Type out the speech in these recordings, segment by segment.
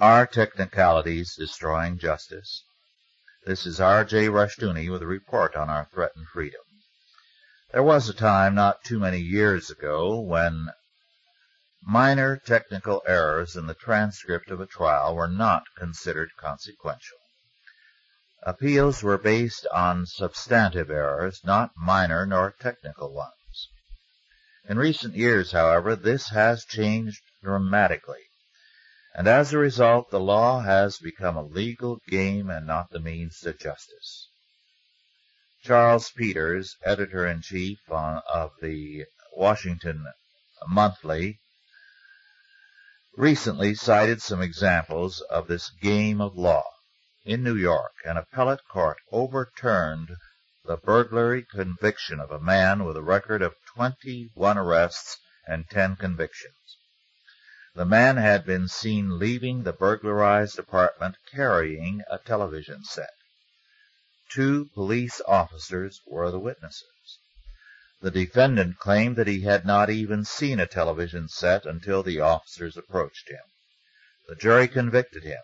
Are technicalities destroying justice? This is R.J. Rushdoony with a report on our threatened freedom. There was a time not too many years ago when minor technical errors in the transcript of a trial were not considered consequential. Appeals were based on substantive errors, not minor nor technical ones. In recent years, however, this has changed dramatically, and as a result the law has become a legal game and not the means to justice. Charles Peters, editor-in-chief of the Washington Monthly, recently cited some examples of this game of law. In New York, an appellate court overturned the burglary conviction of a man with a record of 21 arrests and 10 convictions. The man had been seen leaving the burglarized apartment carrying a television set. Two police officers were the witnesses. The defendant claimed that he had not even seen a television set until the officers approached him. The jury convicted him,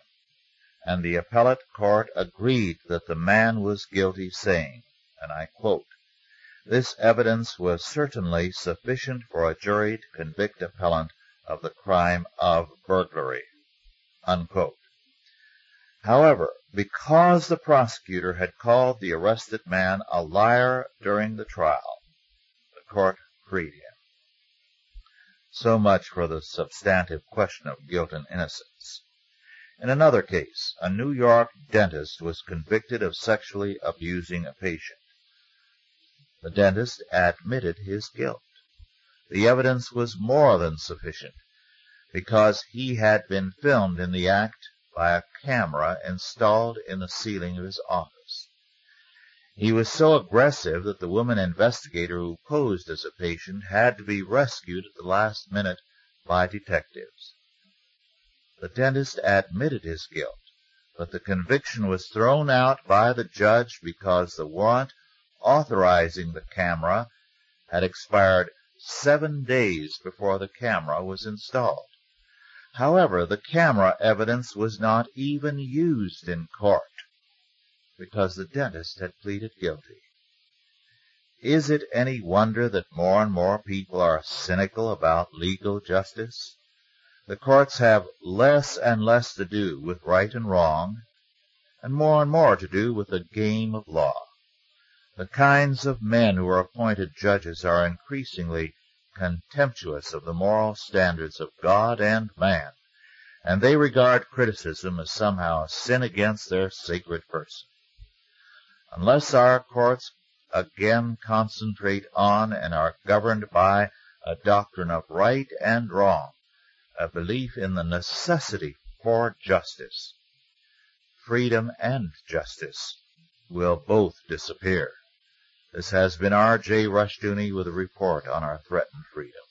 and the appellate court agreed that the man was guilty, saying, and I quote, This evidence was certainly sufficient for a jury to convict appellant of the crime of burglary. Unquote. However, because the prosecutor had called the arrested man a liar during the trial, the court freed him. So much for the substantive question of guilt and innocence. In another case, a New York dentist was convicted of sexually abusing a patient. The dentist admitted his guilt. The evidence was more than sufficient, because he had been filmed in the act by a camera installed in the ceiling of his office. He was so aggressive that the woman investigator who posed as a patient had to be rescued at the last minute by detectives. The dentist admitted his guilt, but the conviction was thrown out by the judge because the warrant authorizing the camera had expired seven days before the camera was installed. However, the camera evidence was not even used in court, because the dentist had pleaded guilty. Is it any wonder that more and more people are cynical about legal justice? The courts have less and less to do with right and wrong, and more and more to do with the game of law. The kinds of men who are appointed judges are increasingly contemptuous of the moral standards of God and man, and they regard criticism as somehow a sin against their sacred person. Unless our courts again concentrate on and are governed by a doctrine of right and wrong, a belief in the necessity for justice, freedom and justice will both disappear. This has been R. J. Rushdoony with a report on our threatened freedom.